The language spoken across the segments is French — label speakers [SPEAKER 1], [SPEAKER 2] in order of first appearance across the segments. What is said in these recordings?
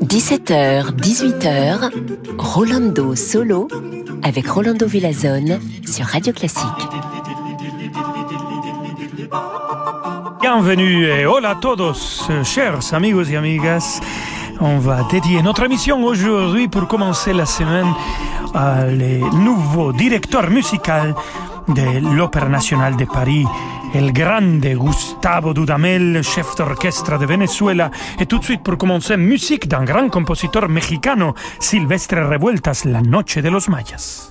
[SPEAKER 1] 17h, 18h, Rolando Solo avec Rolando Villazone sur Radio Classique.
[SPEAKER 2] Bienvenue et hola a todos, chers amigos y amigas. On va dédier notre émission aujourd'hui pour commencer la semaine à les nouveaux directeurs musicaux de l'Opéra nationale de Paris, el grande Gustavo Dudamel, chef d'orchestre de Venezuela, et tout de suite pour commencer, musique d'un grand compositeur mexicano, Silvestre Revueltas, La Noche de los Mayas.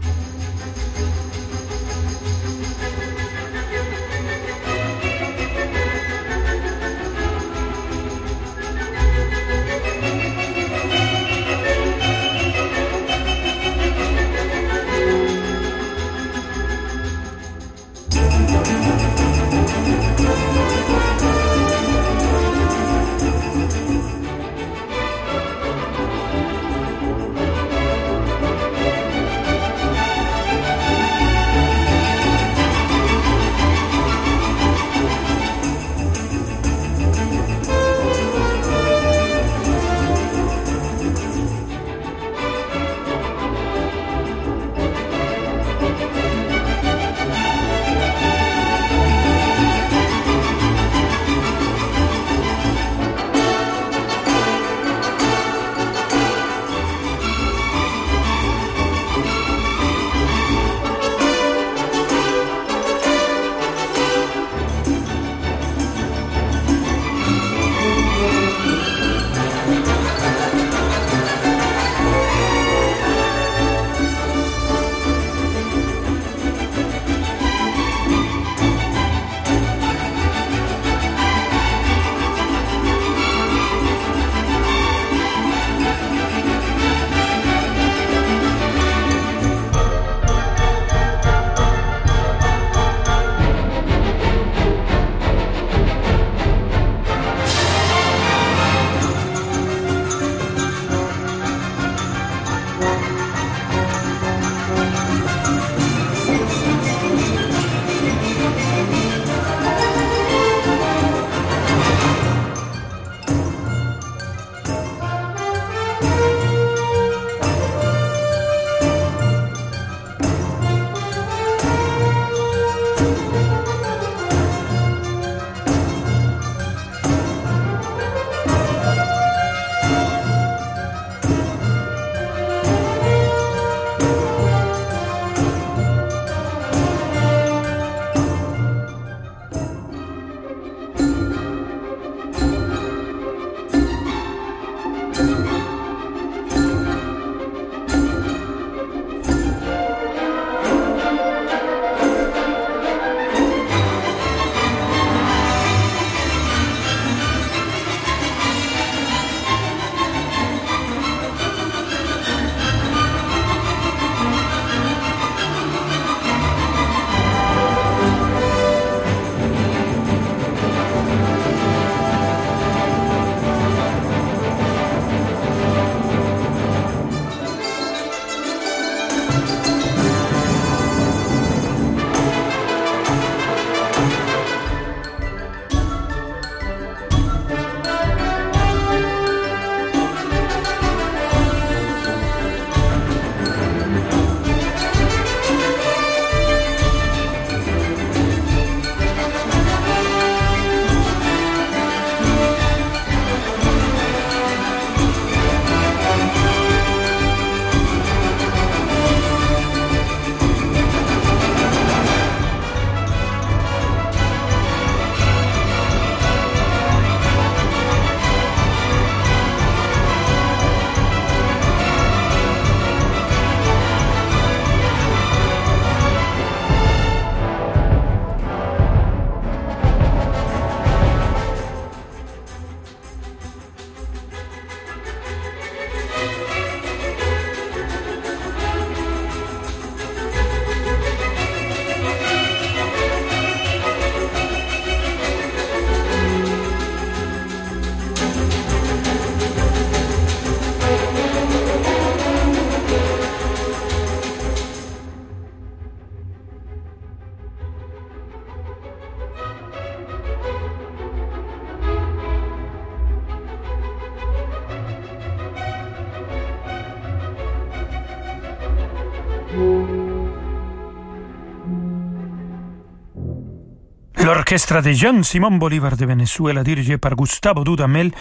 [SPEAKER 2] L'orchestre de John Simón Bolívar de Venezuela, dirigé par Gustavo Dudamel,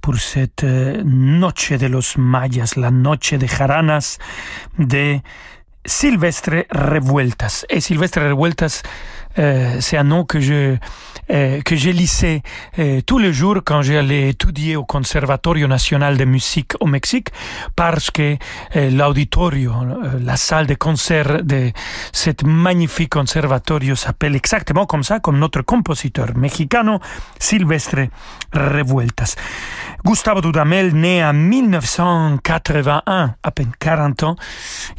[SPEAKER 2] pour cette euh, Noche de los Mayas, la Noche de Jaranas de Silvestre Revueltas. Et Silvestre Revueltas, euh, c'est un nom que je euh, j'ai lissé euh, tous les jours quand j'allais étudier au Conservatorio Nacional de Musique au Mexique parce que l'auditorio, la salle de concert de cet magnifique conservatorio s'appelle exactement comme ça, comme notre compositeur mexicano Silvestre Revueltas. Gustavo Dudamel, né en 1981, à peine 40 ans,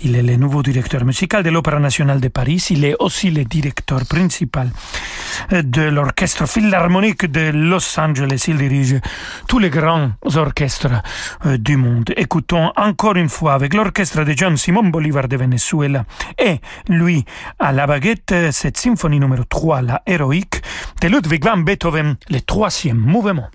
[SPEAKER 2] il est le nouveau directeur musical de l'Opéra nationale de Paris. Il est aussi le directeur principal de l'Orchestre Philharmonique de Los Angeles. Il dirige tous les grands orchestres euh, du monde. Écoutons encore une fois avec l'orchestre de John Simon Bolivar de Venezuela et lui à la baguette cette symphonie numéro 3, la héroïque de Ludwig van Beethoven, le troisième mouvement.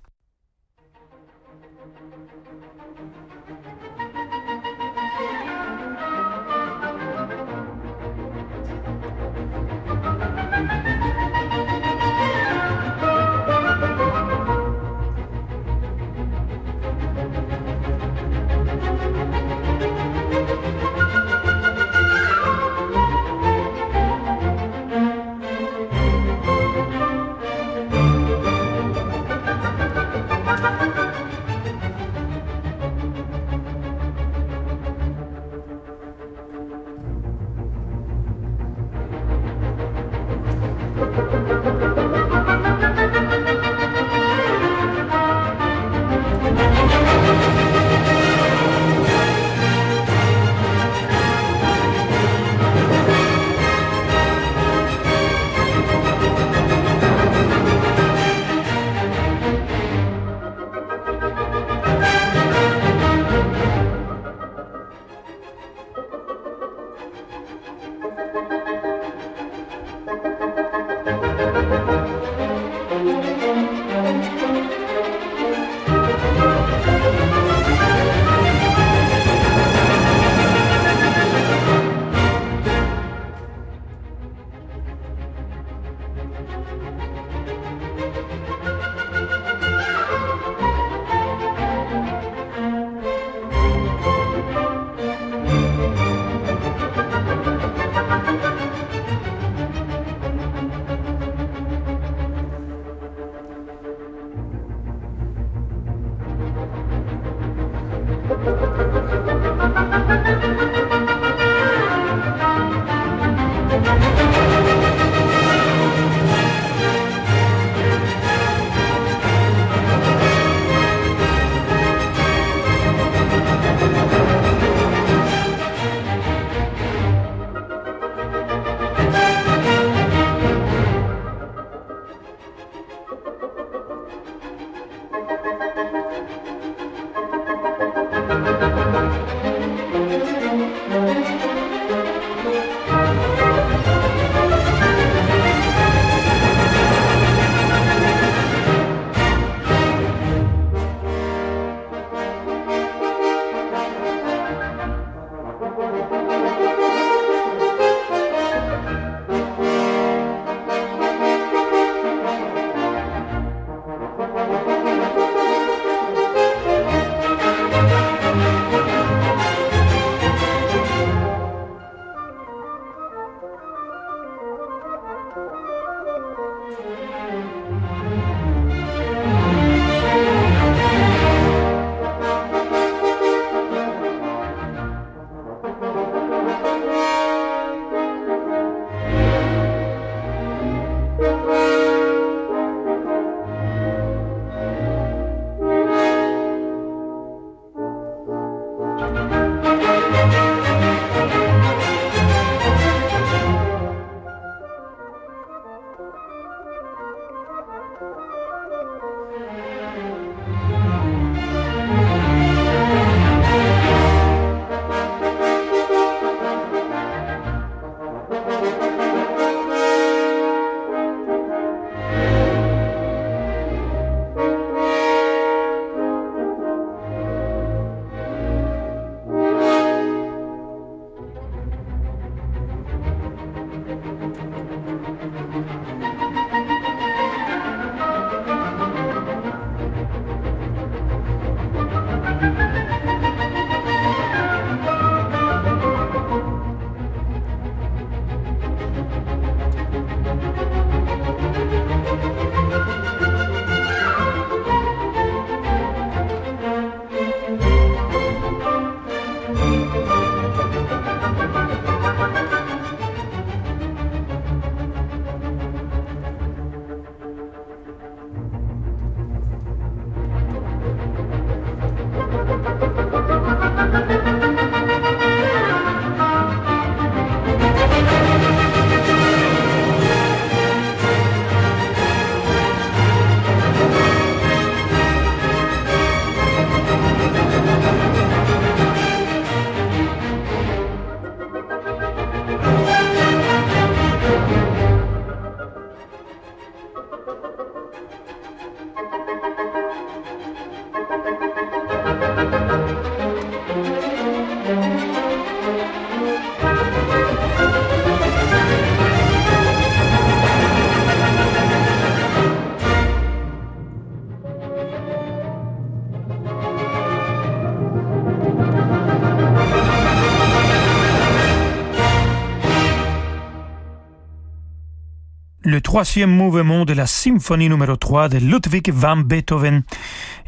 [SPEAKER 2] Le troisième mouvement de la symphonie numéro 3 de Ludwig van Beethoven.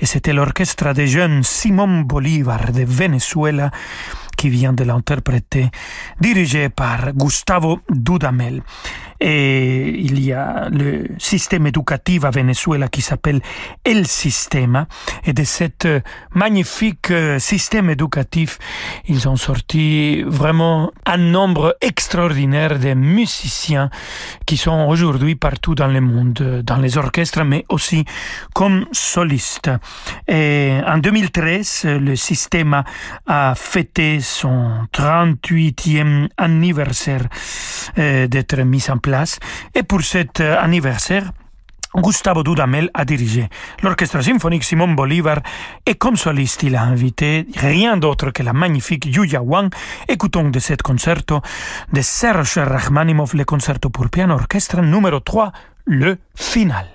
[SPEAKER 2] Et c'était l'orchestre des jeunes Simon Bolivar de Venezuela qui vient de l'interpréter, dirigé par Gustavo Dudamel. Et il y a le système éducatif à Venezuela qui s'appelle El Sistema. Et de cet magnifique système éducatif, ils ont sorti vraiment un nombre extraordinaire de musiciens qui sont aujourd'hui partout dans le monde, dans les orchestres, mais aussi comme solistes. Et en 2013, le système a fêté son 38e anniversaire d'être mis en place et pour cet anniversaire, Gustavo Dudamel a dirigé l'orchestre symphonique Simon Bolivar et comme soliste il a invité rien d'autre que la magnifique Yuya Wang. Écoutons de cet concerto de Serge Rachmaninoff le concerto pour piano orchestre numéro 3, le final.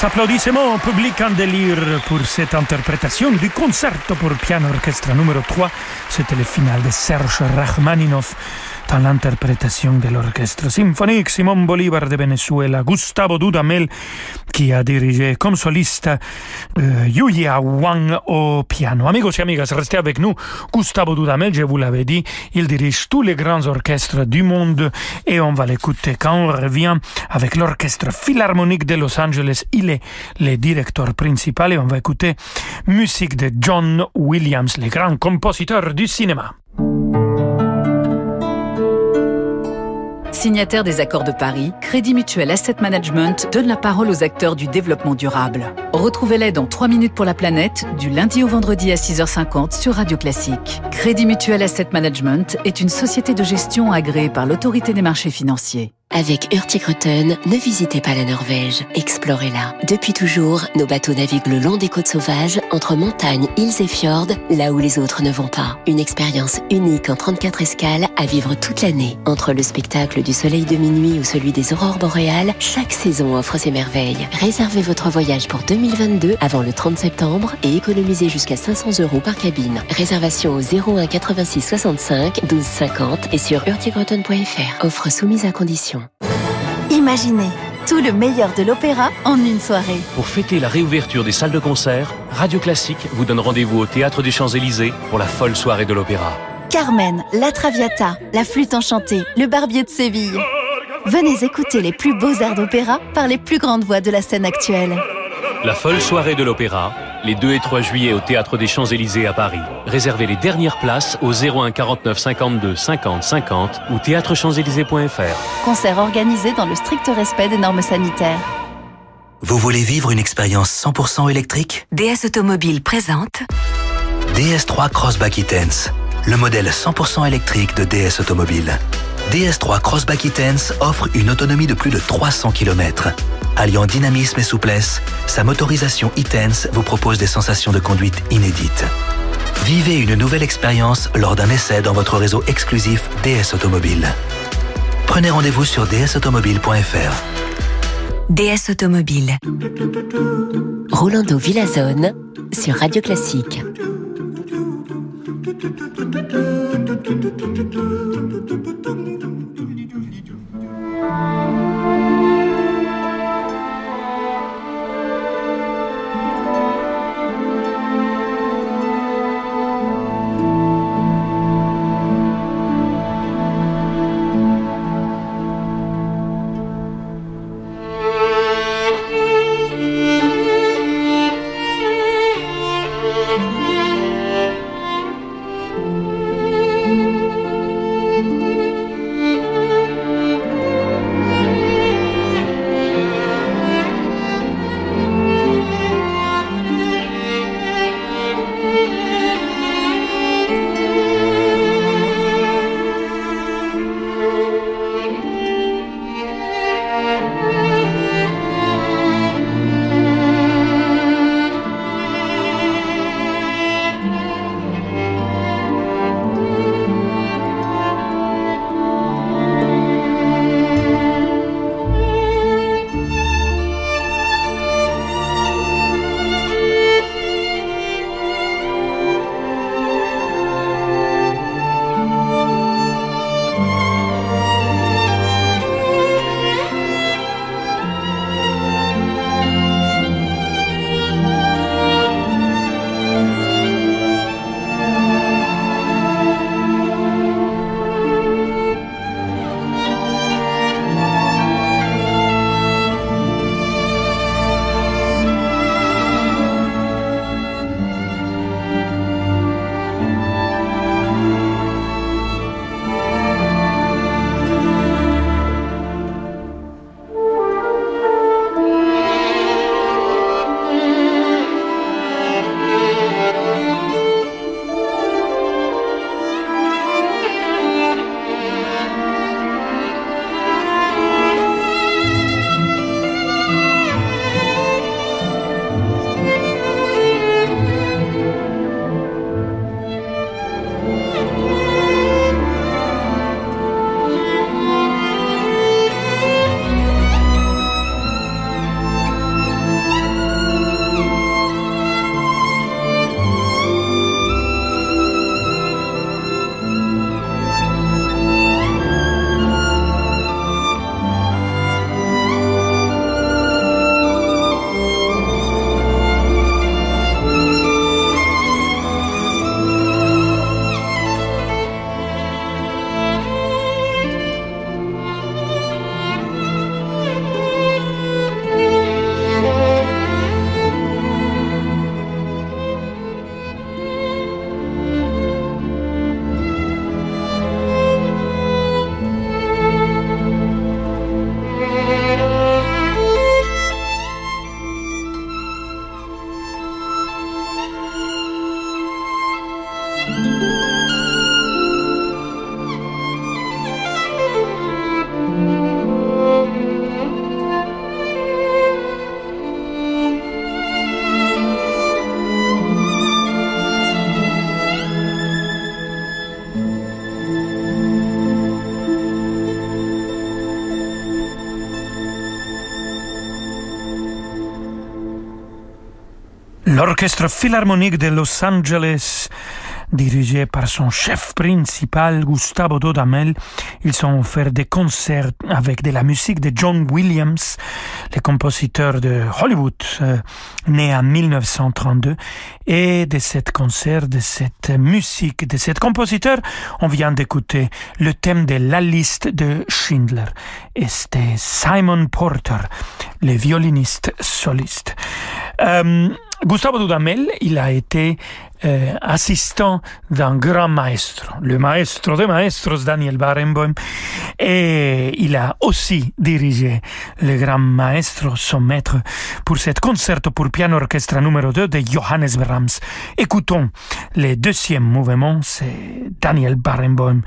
[SPEAKER 2] Des applaudissements au public en délire pour cette interprétation du concerto pour piano orchestre numéro 3. C'était le final de Serge Rachmaninoff dans l'interprétation de l'orchestre symphonique Simon Bolivar de Venezuela, Gustavo Dudamel qui a dirigé comme soliste euh, Yuya Wang au piano. Amigos et amigas, restez avec nous. Gustavo Dudamel, je vous l'avais dit, il dirige tous les grands orchestres du monde et on va l'écouter quand on revient avec l'orchestre philharmonique de Los Angeles. Il est le directeur principal et on va écouter musique de John Williams, le grand compositeur du cinéma.
[SPEAKER 3] Signataire des accords de Paris, Crédit Mutuel Asset Management donne la parole aux acteurs du développement durable. Retrouvez-les dans 3 minutes pour la planète, du lundi au vendredi à 6h50 sur Radio Classique. Crédit Mutuel Asset Management est une société de gestion agréée par l'autorité des marchés financiers.
[SPEAKER 1] Avec Hurtigruten, ne visitez pas la Norvège, explorez-la. Depuis toujours, nos bateaux naviguent le long des côtes sauvages, entre montagnes, îles et fjords, là où les autres ne vont pas. Une expérience unique en 34 escales à vivre toute l'année. Entre le spectacle du soleil de minuit ou celui des aurores boréales, chaque saison offre ses merveilles. Réservez votre voyage pour 2022 avant le 30 septembre et économisez jusqu'à 500 euros par cabine. Réservation au 01 86 65 12 50 et sur hurtigruten.fr. Offre soumise à condition.
[SPEAKER 4] Imaginez tout le meilleur de l'opéra en une soirée.
[SPEAKER 5] Pour fêter la réouverture des salles de concert, Radio Classique vous donne rendez-vous au Théâtre des Champs-Élysées pour la folle soirée de l'opéra.
[SPEAKER 4] Carmen, La Traviata, La Flûte Enchantée, Le Barbier de Séville. Venez écouter les plus beaux airs d'opéra par les plus grandes voix de la scène actuelle.
[SPEAKER 5] La folle soirée de l'opéra, les 2 et 3 juillet au Théâtre des Champs-Élysées à Paris. Réservez les dernières places au 01 49 52 50 50 ou théâtrechamps-élysées.fr.
[SPEAKER 4] Concert organisé dans le strict respect des normes sanitaires.
[SPEAKER 6] Vous voulez vivre une expérience 100% électrique?
[SPEAKER 7] DS Automobile présente
[SPEAKER 6] DS3 Crossback E-Tense, le modèle 100% électrique de DS Automobile. DS3 Crossback E-Tense offre une autonomie de plus de 300 km. Alliant dynamisme et souplesse, sa motorisation e-Tense vous propose des sensations de conduite inédites. Vivez une nouvelle expérience lors d'un essai dans votre réseau exclusif DS Automobile. Prenez rendez-vous sur dsautomobile.fr.
[SPEAKER 7] DS Automobile.
[SPEAKER 1] Rolando Villazone sur Radio Classique.
[SPEAKER 2] L'Orchestre Philharmonique de Los Angeles, dirigé par son chef principal Gustavo Dodamel, ils ont fait des concerts avec de la musique de John Williams, le compositeur de Hollywood, euh, né en 1932. Et de cet concert, de cette musique, de cet compositeur, on vient d'écouter le thème de la liste de Schindler. Et c'était Simon Porter, le violoniste soliste. Euh, Gustavo Dudamel, il a été euh, assistant d'un grand maestro, le maestro de maestros Daniel Barenboim, et il a aussi dirigé le grand maestro, son maître, pour cet concerto pour piano orchestre numéro 2 de Johannes Brahms. Écoutons le deuxième mouvement, c'est Daniel Barenboim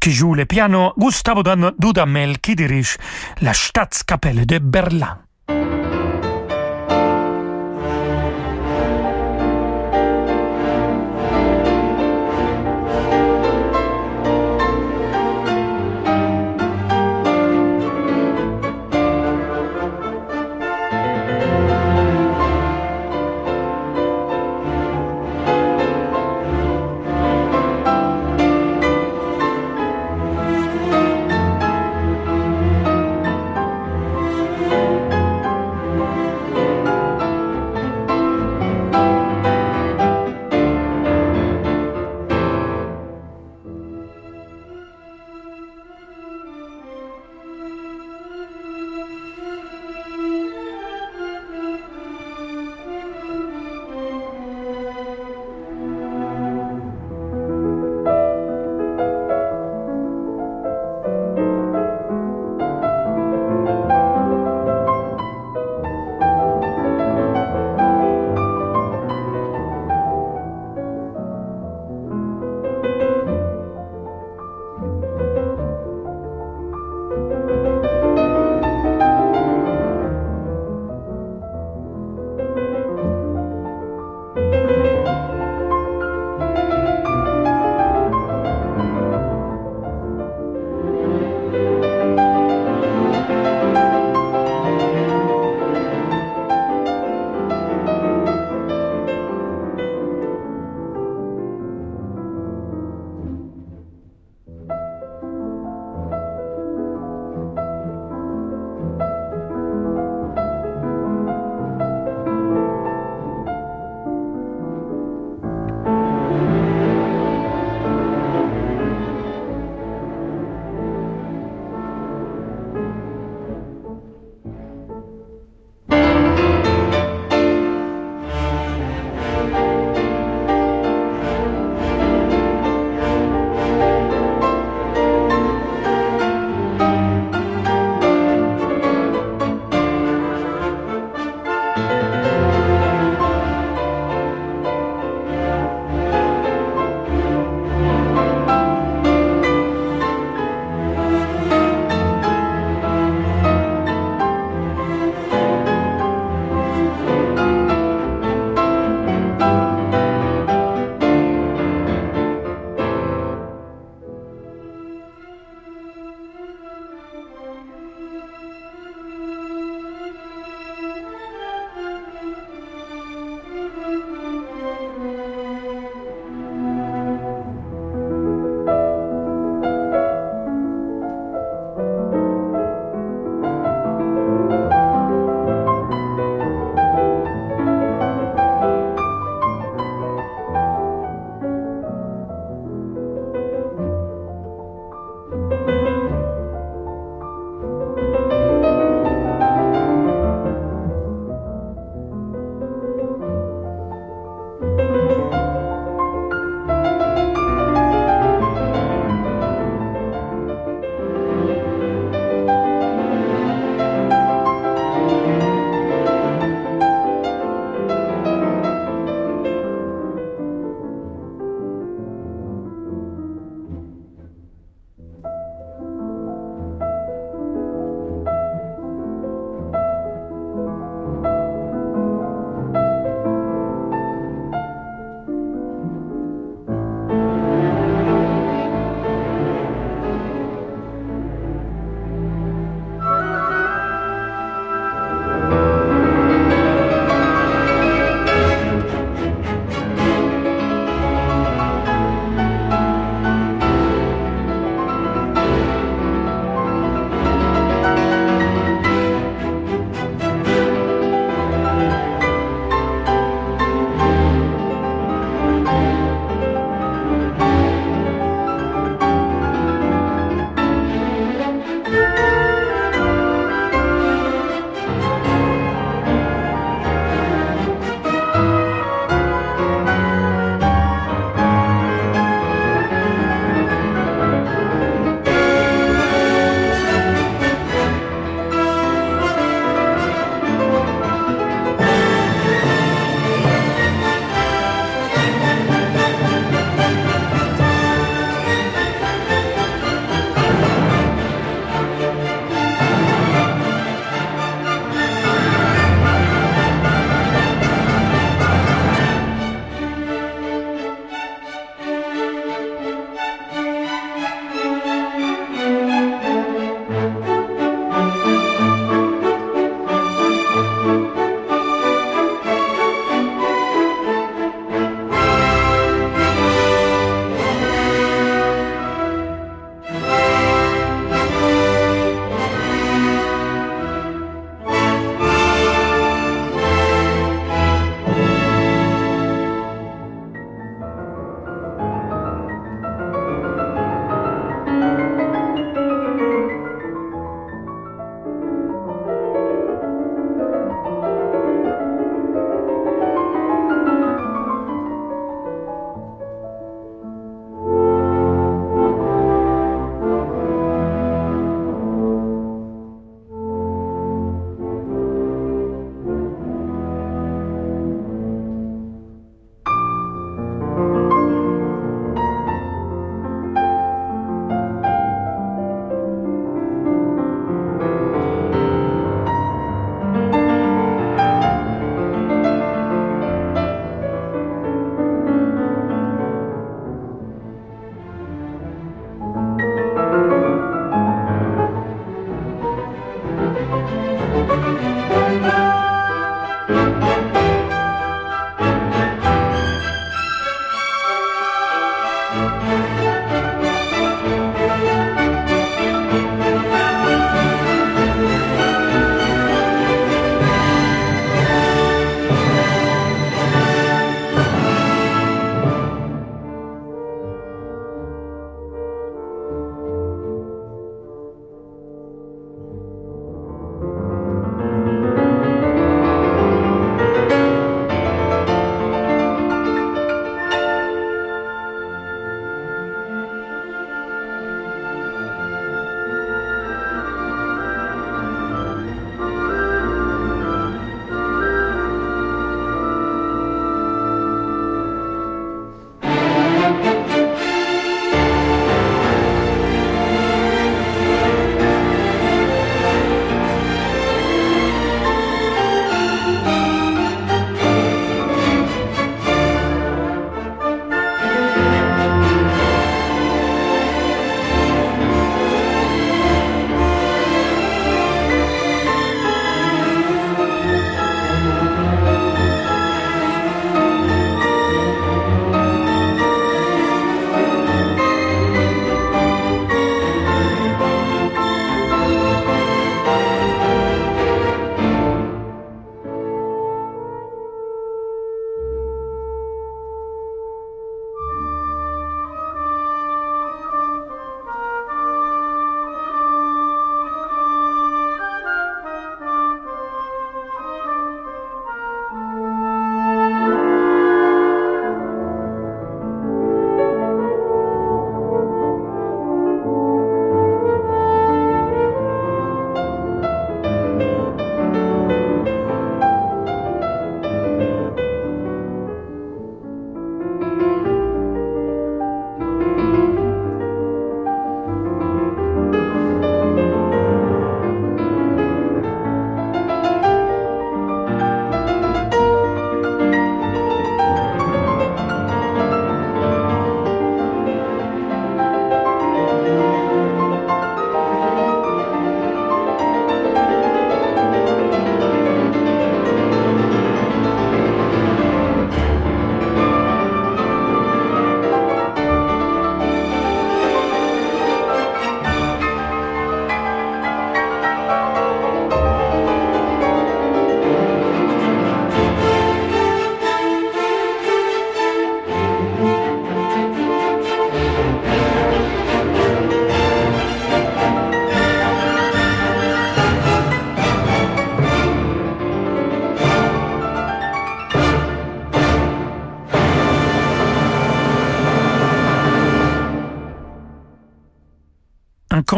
[SPEAKER 2] qui joue le piano, Gustavo Dudamel qui dirige la Staatskapelle de Berlin.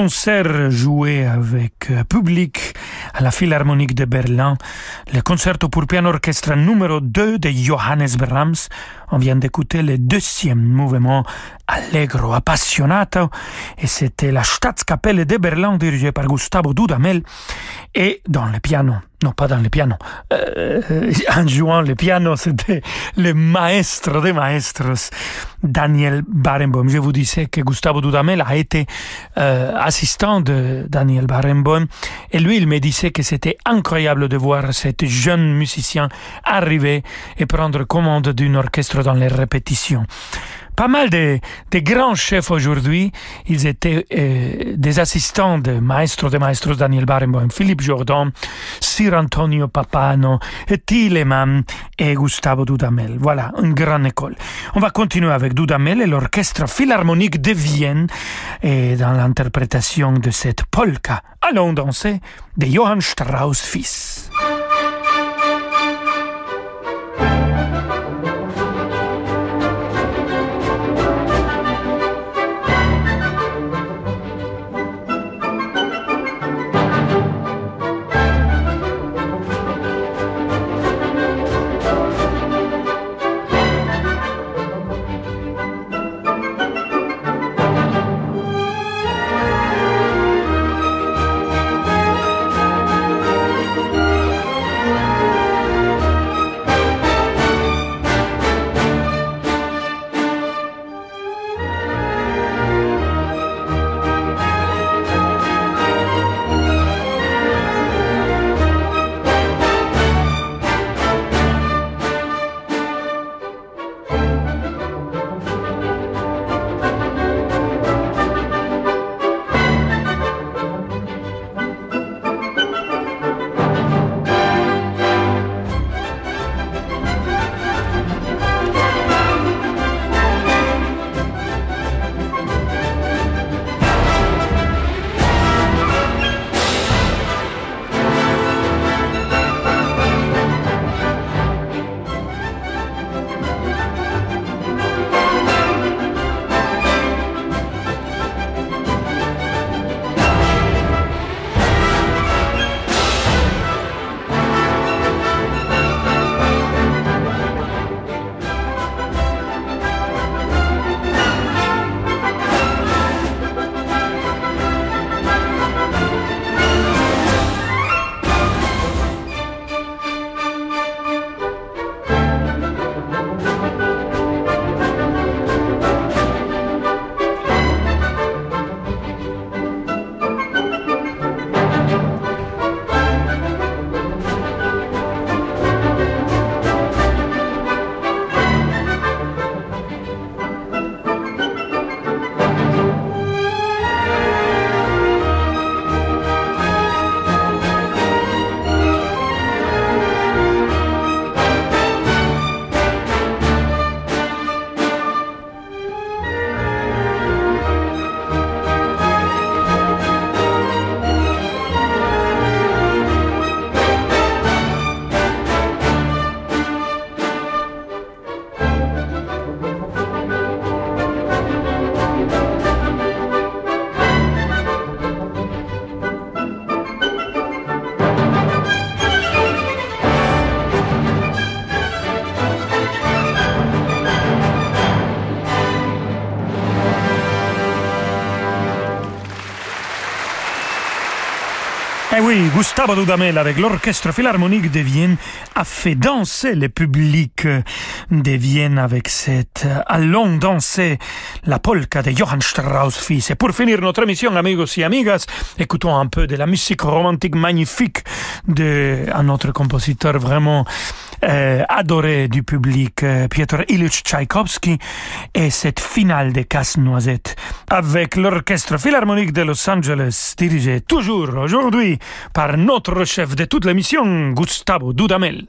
[SPEAKER 2] Concert joué avec euh, public à la Philharmonique de Berlin, le concerto pour piano orchestre numéro 2 de Johannes Brahms. On vient d'écouter le deuxième mouvement Allegro Appassionato et c'était la Staatskapelle de Berlin dirigée par Gustavo Dudamel et dans le piano non pas dans le piano, euh, en jouant le piano, c'était le maestro des maestros, Daniel Barenboim. Je vous disais que Gustavo Dudamel a été euh, assistant de Daniel Barenboim et lui, il me disait que c'était incroyable de voir cet jeune musicien arriver et prendre commande d'un orchestre dans les répétitions pas mal de, de grands chefs aujourd'hui. Ils étaient euh, des assistants de maestro de maestros Daniel Barenboim, Philippe Jordan, Sir Antonio Papano, Thielemann et Gustavo Dudamel. Voilà, une grande école. On va continuer avec Dudamel et l'orchestre philharmonique de Vienne et dans l'interprétation de cette polka Allons danser de Johann Strauss fils. Gustavo Dudamel avec l'Orchestre Philharmonique de Vienne a fait danser le public de Vienne avec cette Allons danser la polka de Johann Strauss fils. Et pour finir notre émission, amigos et amigas, écoutons un peu de la musique romantique magnifique de un autre compositeur vraiment euh, adoré du public, euh, Piotr Ilyich Tchaïkovski, et cette finale de Casse-Noisette avec l'Orchestre Philharmonique de Los Angeles, dirigé toujours aujourd'hui par notre chef de toute l'émission, Gustavo Dudamel.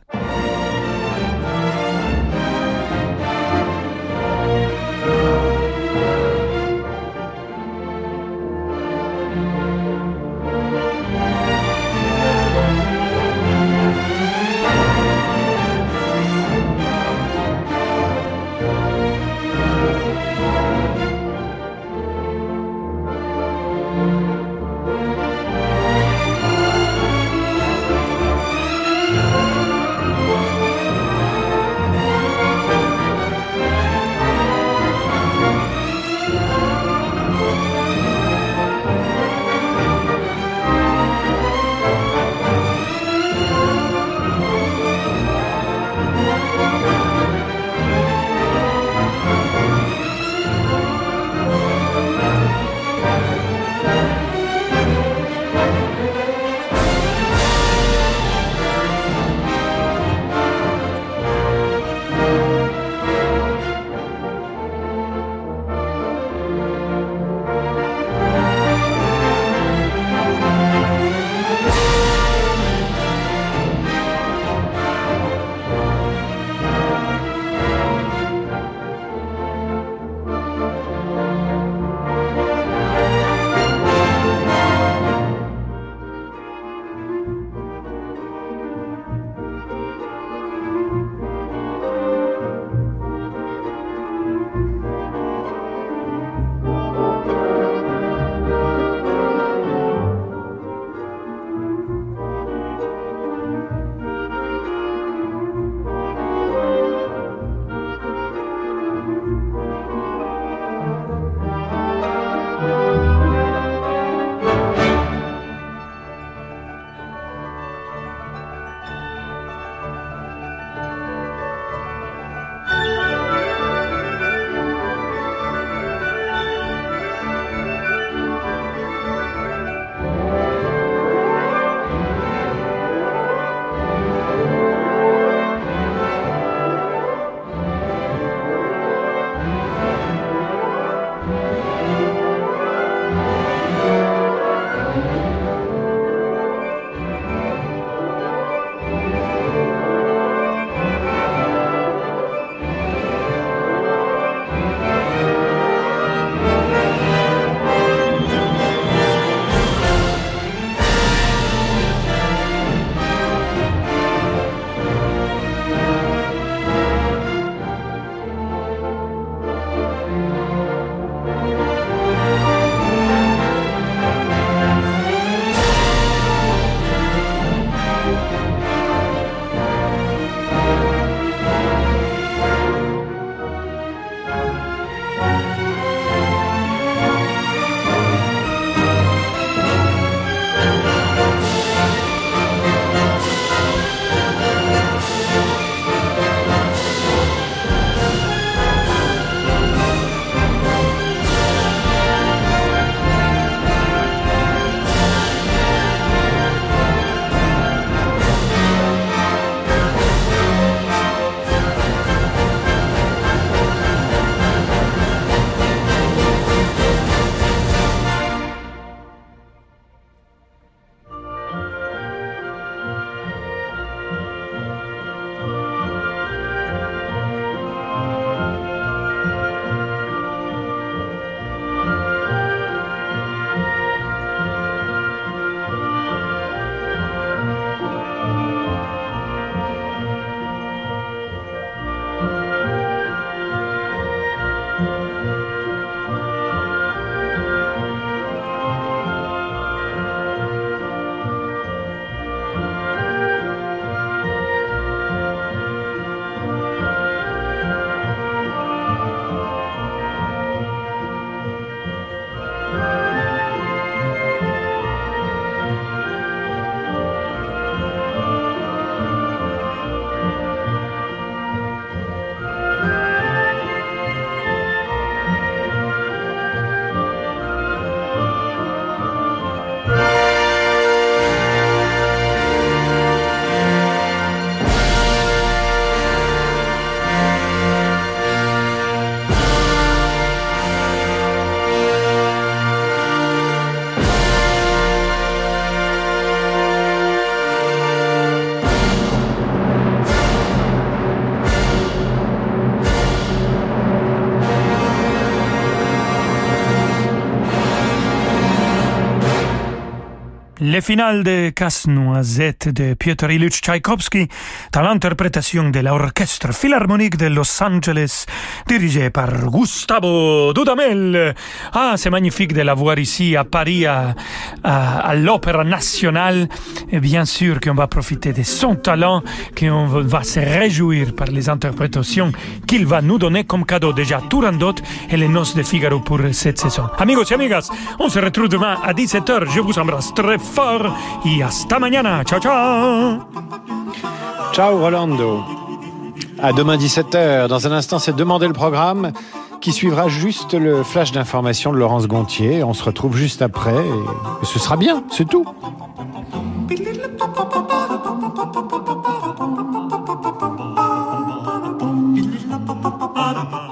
[SPEAKER 2] Final de Casse-Noisette de Piotr Ilyich Tchaïkovski dans l'interprétation de l'Orchestre Philharmonique de Los Angeles dirigé par Gustavo Dudamel. Ah, c'est magnifique de la voir ici à Paris à l'Opéra Nationale. Et bien sûr qu'on va profiter de son talent, qu'on va se réjouir par les interprétations qu'il va nous donner comme cadeau déjà Turandot et les Noces de Figaro pour cette saison. Amigos et amigas, on se retrouve demain à 17h. Je vous embrasse très fort y hasta mañana. Ciao, ciao.
[SPEAKER 8] Ciao Rolando. À demain 17h. Dans un instant, c'est demander le programme qui suivra juste le flash d'information de Laurence Gontier. On se retrouve juste après et, ce sera bien, c'est tout.